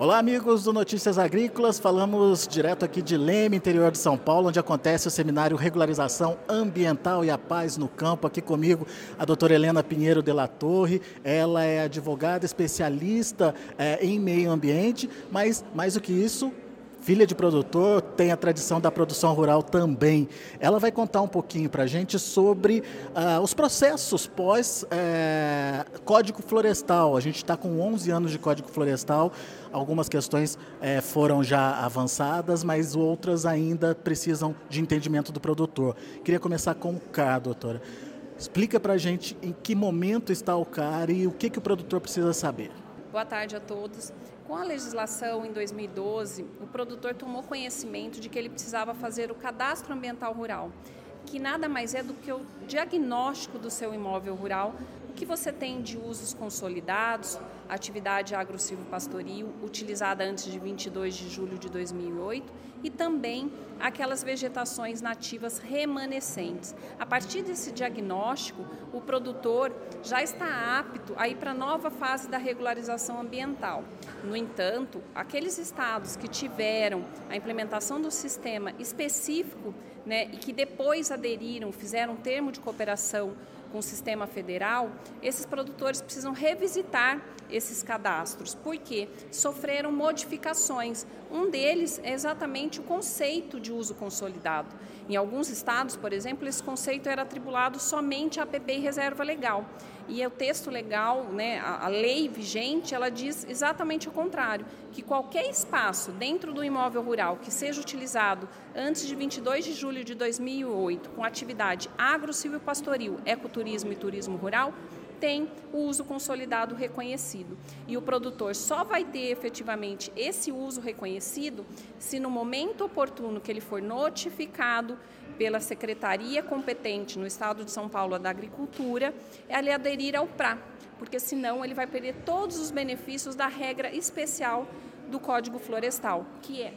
Olá, amigos do Notícias Agrícolas. Falamos direto aqui de Leme, interior de São Paulo, onde acontece o seminário Regularização Ambiental e a Paz no Campo. Aqui comigo a doutora Helena Pinheiro de la Torre. Ela é advogada especialista é, em meio ambiente, mas mais do que isso, filha de produtor, tem a tradição da produção rural também. Ela vai contar um pouquinho para a gente sobre uh, os processos pós é, Código Florestal. A gente está com 11 anos de Código Florestal, algumas questões é, foram já avançadas, mas outras ainda precisam de entendimento do produtor. Queria começar com o CAR, doutora. Explica para a gente em que momento está o CAR e o que, que o produtor precisa saber. Boa tarde a todos. Com a legislação em 2012, o produtor tomou conhecimento de que ele precisava fazer o cadastro ambiental rural, que nada mais é do que o diagnóstico do seu imóvel rural, o que você tem de usos consolidados, atividade agro-silvopastoril utilizada antes de 22 de julho de 2008 e também aquelas vegetações nativas remanescentes. A partir desse diagnóstico, o produtor já está apto a ir para a nova fase da regularização ambiental. No entanto, aqueles estados que tiveram a implementação do sistema específico né, e que depois aderiram, fizeram um termo de cooperação com o sistema federal, esses produtores precisam revisitar esses cadastros, porque sofreram modificações. Um deles é exatamente o conceito de uso consolidado. Em alguns estados, por exemplo, esse conceito era atribulado somente a APP e reserva legal. E o texto legal, né, a, lei vigente, ela diz exatamente o contrário, que qualquer espaço dentro do imóvel rural que seja utilizado antes de 22 de julho de 2008 com atividade agro pastoril, ecoturismo e turismo rural, tem o uso consolidado reconhecido. E o produtor só vai ter efetivamente esse uso reconhecido se no momento oportuno que ele for notificado pela secretaria competente no estado de São Paulo da Agricultura, ele aderir ao PRA, porque senão ele vai perder todos os benefícios da regra especial do Código Florestal, que é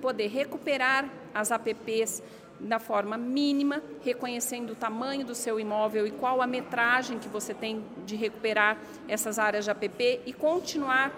poder recuperar as APPs da forma mínima, reconhecendo o tamanho do seu imóvel e qual a metragem que você tem de recuperar essas áreas de APP e continuar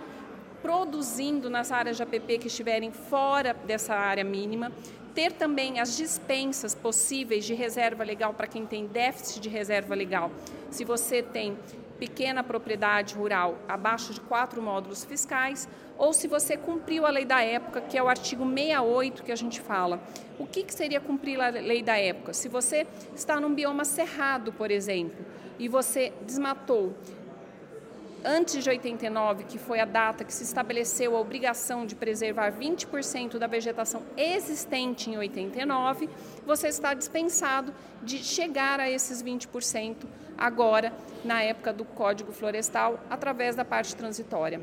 produzindo nas áreas de APP que estiverem fora dessa área mínima, ter também as dispensas possíveis de reserva legal para quem tem déficit de reserva legal. Se você tem pequena propriedade rural abaixo de quatro módulos fiscais, ou se você cumpriu a lei da época, que é o artigo 68 que a gente fala. O que, que seria cumprir a lei da época? Se você está num bioma cerrado, por exemplo, e você desmatou antes de 89, que foi a data que se estabeleceu a obrigação de preservar 20% da vegetação existente em 89, você está dispensado de chegar a esses 20% agora, na época do Código Florestal, através da parte transitória.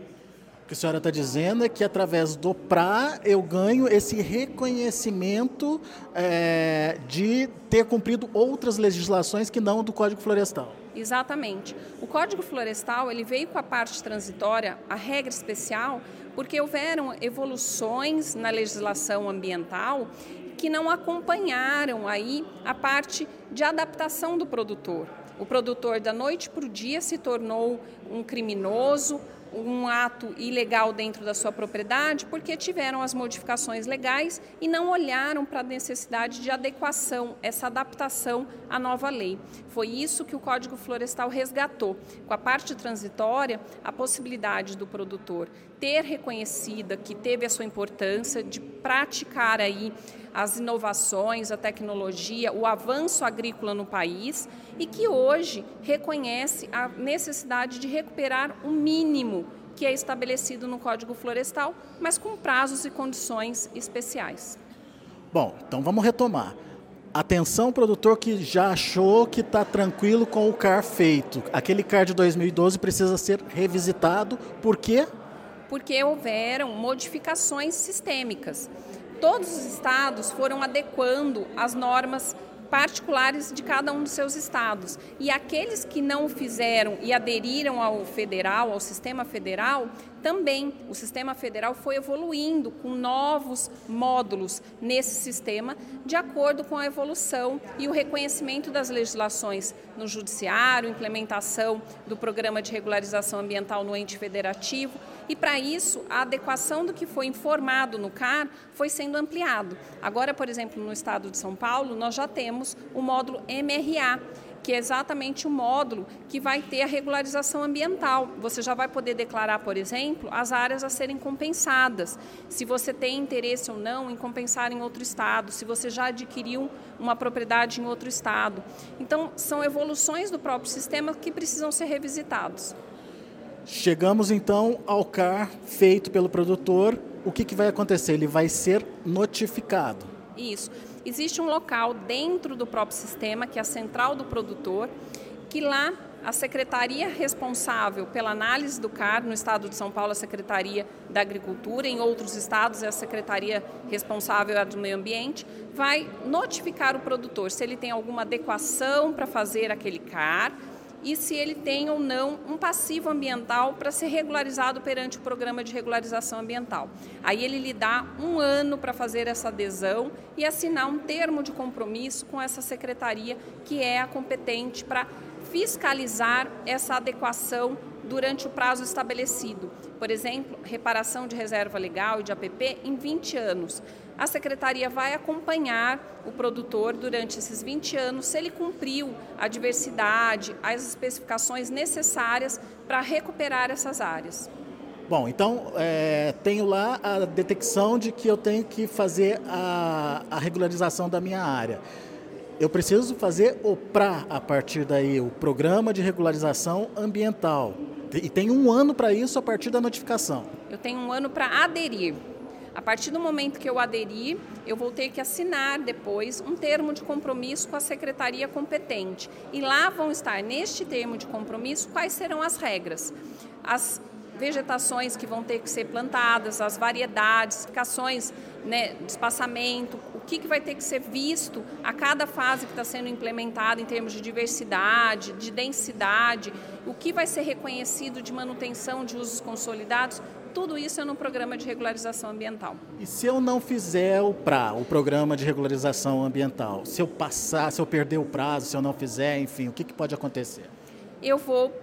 O que a senhora está dizendo é que através do PRA eu ganho esse reconhecimento é, de ter cumprido outras legislações que não do Código Florestal. Exatamente. O Código Florestal ele veio com a parte transitória, a regra especial, porque houveram evoluções na legislação ambiental que não acompanharam aí a parte de adaptação do produtor. O produtor da noite para o dia se tornou um criminoso, um ato ilegal dentro da sua propriedade porque tiveram as modificações legais e não olharam para a necessidade de adequação, essa adaptação à nova lei. Foi isso que o Código Florestal resgatou. Com a parte transitória, a possibilidade do produtor ter reconhecida que teve a sua importância de praticar aí as inovações, a tecnologia, o avanço agrícola no país e que hoje reconhece a necessidade de recuperar o mínimo que é estabelecido no Código Florestal, mas com prazos e condições especiais. Bom, então vamos retomar. Atenção, produtor que já achou que está tranquilo com o CAR feito. Aquele CAR de 2012 precisa ser revisitado. Por quê? Porque houveram modificações sistêmicas todos os estados foram adequando as normas particulares de cada um dos seus estados. E aqueles que não fizeram e aderiram ao federal, ao sistema federal, também o sistema federal foi evoluindo com novos módulos nesse sistema, de acordo com a evolução e o reconhecimento das legislações no judiciário, implementação do programa de regularização ambiental no ente federativo. E para isso, a adequação do que foi informado no CAR foi sendo ampliado. Agora, por exemplo, no estado de São Paulo, nós já temos o módulo MRA, que é exatamente o módulo que vai ter a regularização ambiental. Você já vai poder declarar, por exemplo, as áreas a serem compensadas, se você tem interesse ou não em compensar em outro estado, se você já adquiriu uma propriedade em outro estado. Então, são evoluções do próprio sistema que precisam ser revisitados. Chegamos então ao CAR feito pelo produtor. O que, que vai acontecer? Ele vai ser notificado. Isso. Existe um local dentro do próprio sistema, que é a central do produtor, que lá a secretaria responsável pela análise do CAR, no estado de São Paulo, a Secretaria da Agricultura, em outros estados, é a secretaria responsável do meio ambiente, vai notificar o produtor se ele tem alguma adequação para fazer aquele CAR e se ele tem ou não um passivo ambiental para ser regularizado perante o programa de regularização ambiental. Aí ele lhe dá um ano para fazer essa adesão e assinar um termo de compromisso com essa secretaria que é a competente para fiscalizar essa adequação durante o prazo estabelecido. Por exemplo, reparação de reserva legal e de APP em 20 anos a secretaria vai acompanhar o produtor durante esses 20 anos se ele cumpriu a diversidade, as especificações necessárias para recuperar essas áreas. Bom, então é, tenho lá a detecção de que eu tenho que fazer a, a regularização da minha área. Eu preciso fazer o PRA a partir daí, o Programa de Regularização Ambiental. E tem um ano para isso a partir da notificação. Eu tenho um ano para aderir. A partir do momento que eu aderi, eu vou ter que assinar depois um termo de compromisso com a secretaria competente. E lá vão estar, neste termo de compromisso, quais serão as regras. As vegetações que vão ter que ser plantadas, as variedades, especificações né, de espaçamento, que, que vai ter que ser visto a cada fase que está sendo implementada em termos de diversidade, de densidade, o que vai ser reconhecido de manutenção de usos consolidados, tudo isso é no programa de regularização ambiental. E se eu não fizer o PRA, o programa de regularização ambiental, se eu passar, se eu perder o prazo, se eu não fizer, enfim, o que, que pode acontecer? Eu vou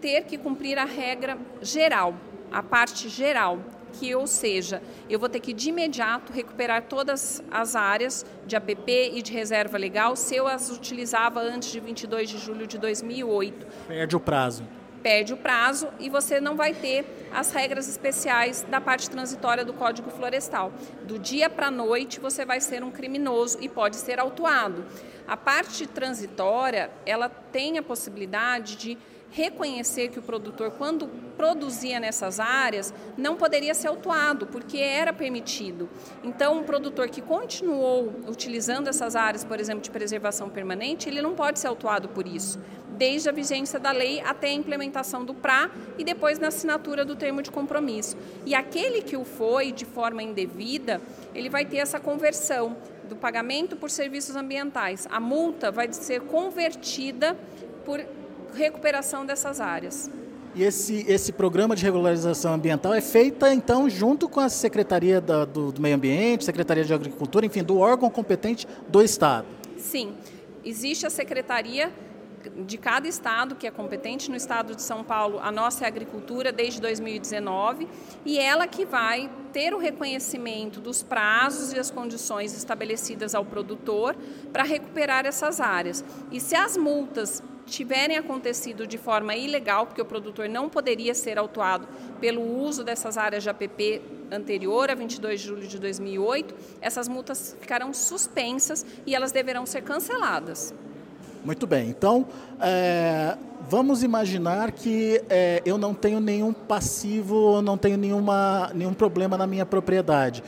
ter que cumprir a regra geral, a parte geral, que ou seja, eu vou ter que de imediato recuperar todas as áreas de APP e de reserva legal se eu as utilizava antes de 22 de julho de 2008. Perde o prazo perde o prazo e você não vai ter as regras especiais da parte transitória do Código Florestal. Do dia para a noite você vai ser um criminoso e pode ser autuado. A parte transitória, ela tem a possibilidade de reconhecer que o produtor, quando produzia nessas áreas, não poderia ser autuado, porque era permitido. Então, um produtor que continuou utilizando essas áreas, por exemplo, de preservação permanente, ele não pode ser autuado por isso, desde a vigência da lei até a implementação do PRA e depois na assinatura do termo de compromisso. E aquele que o foi de forma indevida, ele vai ter essa conversão do pagamento por serviços ambientais. A multa vai ser convertida por recuperação dessas áreas. E esse, esse programa de regularização ambiental é feita, então, junto com a Secretaria da, do, do, Meio Ambiente, Secretaria de Agricultura, enfim, do órgão competente do Estado? Sim. Existe a Secretaria de cada estado que é competente. No estado de São Paulo, a nossa é a agricultura desde 2019 e ela que vai ter o reconhecimento dos prazos e as condições estabelecidas ao produtor para recuperar essas áreas. E se as multas tiverem acontecido de forma ilegal, porque o produtor não poderia ser autuado pelo uso dessas áreas de APP anterior a 22 de julho de 2008, essas multas ficarão suspensas e elas deverão ser canceladas. Muito bem. Então, é, vamos imaginar que é, eu não tenho nenhum passivo, não tenho nenhuma, nenhum problema na minha propriedade.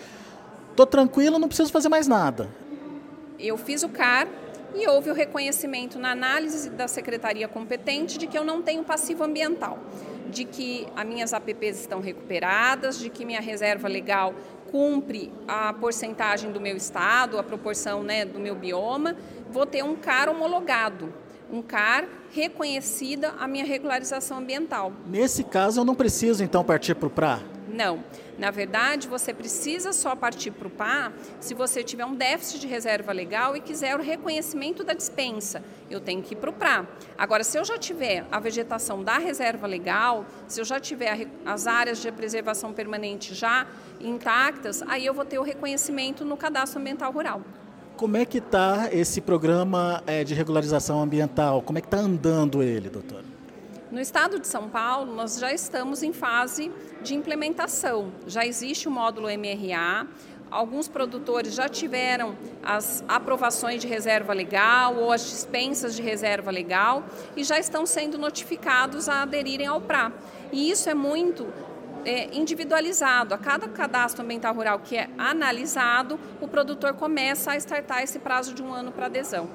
Estou tranquilo, não preciso fazer mais nada. Eu fiz o CAR e houve o reconhecimento na análise da secretaria competente de que eu não tenho passivo ambiental, de que as minhas APPs estão recuperadas, de que minha reserva legal cumpre a porcentagem do meu estado, a proporção né, do meu bioma, vou ter um CAR homologado. um CAR reconhecida a minha regularização ambiental. Nesse caso, eu não preciso então partir para o PRA? Não. Na verdade, você precisa só partir para o PA se você tiver um déficit de reserva legal e quiser o reconhecimento da dispensa. Eu tenho que ir para o PRA. Agora, se eu já tiver a vegetação da reserva legal, se eu já tiver as áreas de preservação permanente já intactas, aí eu vou ter o reconhecimento no cadastro ambiental rural. Como é que está esse programa é, de regularização ambiental? Como é que está andando ele, doutora? No estado de São Paulo, nós já estamos em fase de implementação. Já existe o módulo MRA, alguns produtores já tiveram as aprovações de reserva legal ou as dispensas de reserva legal e já estão sendo notificados a aderirem ao PRA. E isso é muito é, individualizado. A cada cadastro ambiental rural que é analisado, o produtor começa a startar esse prazo de um ano para adesão.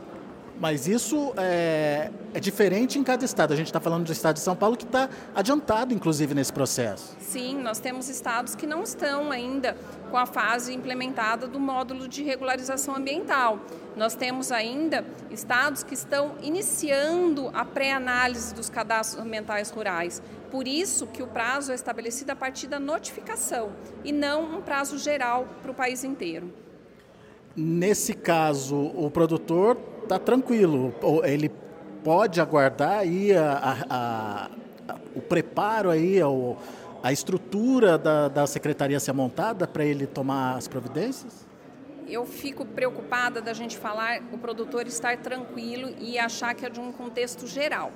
Mas isso é, é, diferente em cada estado. A gente está falando do estado de São Paulo que está adiantado, inclusive, nesse processo. Sim, nós temos estados que não estão ainda com a fase implementada do módulo de regularização ambiental. Nós temos ainda estados que estão iniciando a pré-análise dos cadastros ambientais rurais. Por isso que o prazo é estabelecido a partir da notificação e não um prazo geral para o país inteiro. Nesse caso, o produtor está tranquilo, ele pode aguardar aí a, a, a, o preparo aí, a estrutura da, da secretaria ser montada para ele tomar as providências? Eu fico preocupada da gente falar o produtor estar tranquilo e achar que é de um contexto geral.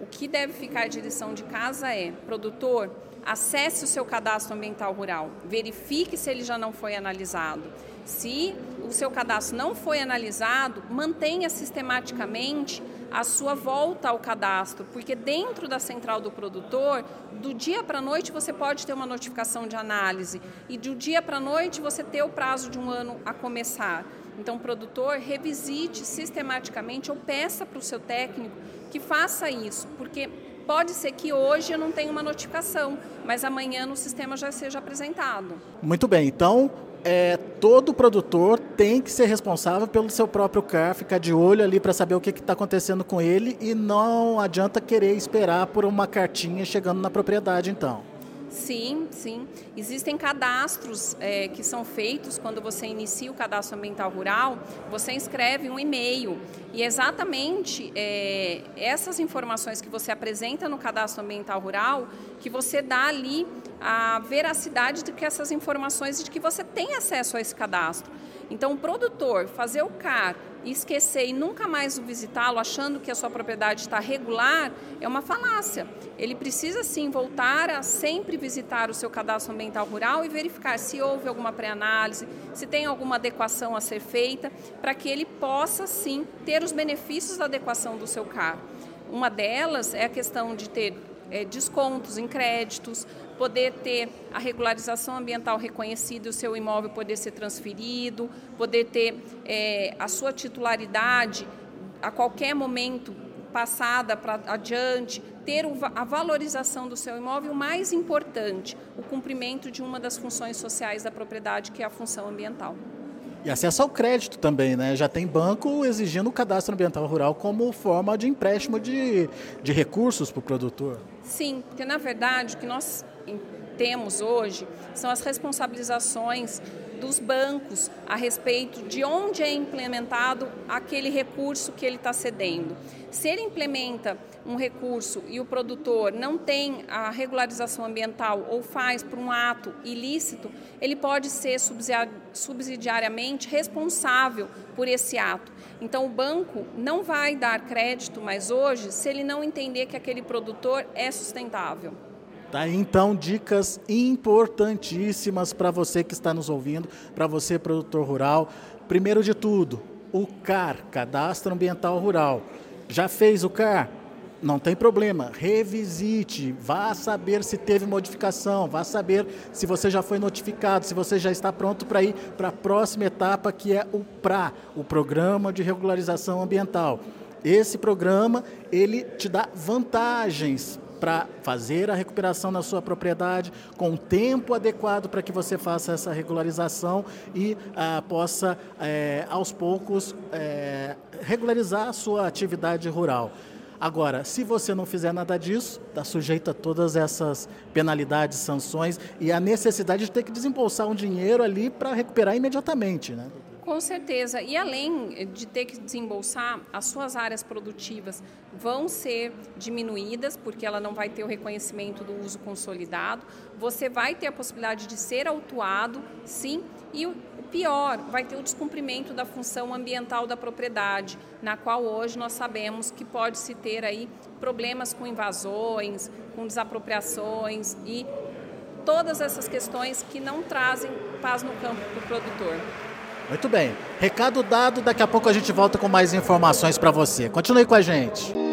O que deve ficar de lição de casa é, produtor, acesse o seu cadastro ambiental rural, verifique se ele já não foi analisado. Se o seu cadastro não foi analisado, mantenha sistematicamente a sua volta ao cadastro, porque dentro da central do produtor, do dia para a noite você pode ter uma notificação de análise e do dia para a noite você ter o prazo de um ano a começar. Então, produtor, revisite sistematicamente ou peça para o seu técnico que faça isso, porque pode ser que hoje eu não tenha uma notificação, mas amanhã no sistema já seja apresentado. Muito bem, então é, todo produtor tem que ser responsável pelo seu próprio CAR, ficar de olho ali para saber o que está acontecendo com ele e não adianta querer esperar por uma cartinha chegando na propriedade, então. Sim, sim. Existem cadastros é, que são feitos quando você inicia o cadastro ambiental rural, você escreve um e-mail e exatamente é, essas informações que você apresenta no cadastro ambiental rural, que você dá ali a veracidade de que essas informações, de que você tem acesso a esse cadastro. Então, o produtor fazer o CAR e esquecer e nunca mais o visitá-lo, achando que a sua propriedade está regular, é uma falácia. Ele precisa sim voltar a sempre visitar o seu cadastro ambiental rural e verificar se houve alguma pré-análise, se tem alguma adequação a ser feita, para que ele possa sim ter os benefícios da adequação do seu CAR. Uma delas é a questão de ter é, descontos em créditos, poder ter a regularização ambiental reconhecida o seu imóvel poder ser transferido, poder ter é, a sua titularidade a qualquer momento passada para adiante, ter a valorização do seu imóvel, o mais importante, o cumprimento de uma das funções sociais da propriedade, que é a função ambiental. E acesso ao crédito também, né? Já tem banco exigindo o cadastro ambiental rural como forma de empréstimo de, de recursos para o produtor. Sim, porque na verdade o que nós temos hoje são as responsabilizações dos bancos a respeito de onde é implementado aquele recurso que ele está cedendo. Se ele implementa um recurso e o produtor não tem a regularização ambiental ou faz por um ato ilícito, ele pode ser subsidiariamente responsável por esse ato. Então, o banco não vai dar crédito mais hoje se ele não entender que aquele produtor é sustentável. Tá, então, dicas importantíssimas para você que está nos ouvindo, para você, produtor rural. Primeiro de tudo, o CAR, Cadastro Ambiental Rural. Já fez o CAR? Não tem problema, revisite, vá saber se teve modificação, vá saber se você já foi notificado, se você já está pronto para ir para a próxima etapa, que é o PRA, o Programa de Regularização Ambiental. Esse programa, ele te dá vantagens para fazer a recuperação na sua propriedade com o tempo adequado para que você faça essa regularização e ah, possa, é, aos poucos, é, regularizar a sua atividade rural. Agora, se você não fizer nada disso, está sujeito a todas essas penalidades, sanções e a necessidade de ter que desembolsar um dinheiro ali para recuperar imediatamente, né? Com certeza. E além de ter que desembolsar, as suas áreas produtivas vão ser diminuídas, porque ela não vai ter o reconhecimento do uso consolidado. Você vai ter a possibilidade de ser autuado, sim, e o pior, vai ter o descumprimento da função ambiental da propriedade, na qual hoje nós sabemos que pode se ter aí problemas com invasões, com desapropriações e todas essas questões que não trazem paz no campo para o produtor. Muito bem. Recado dado, daqui a pouco a gente volta com mais informações para você. Continue com a gente.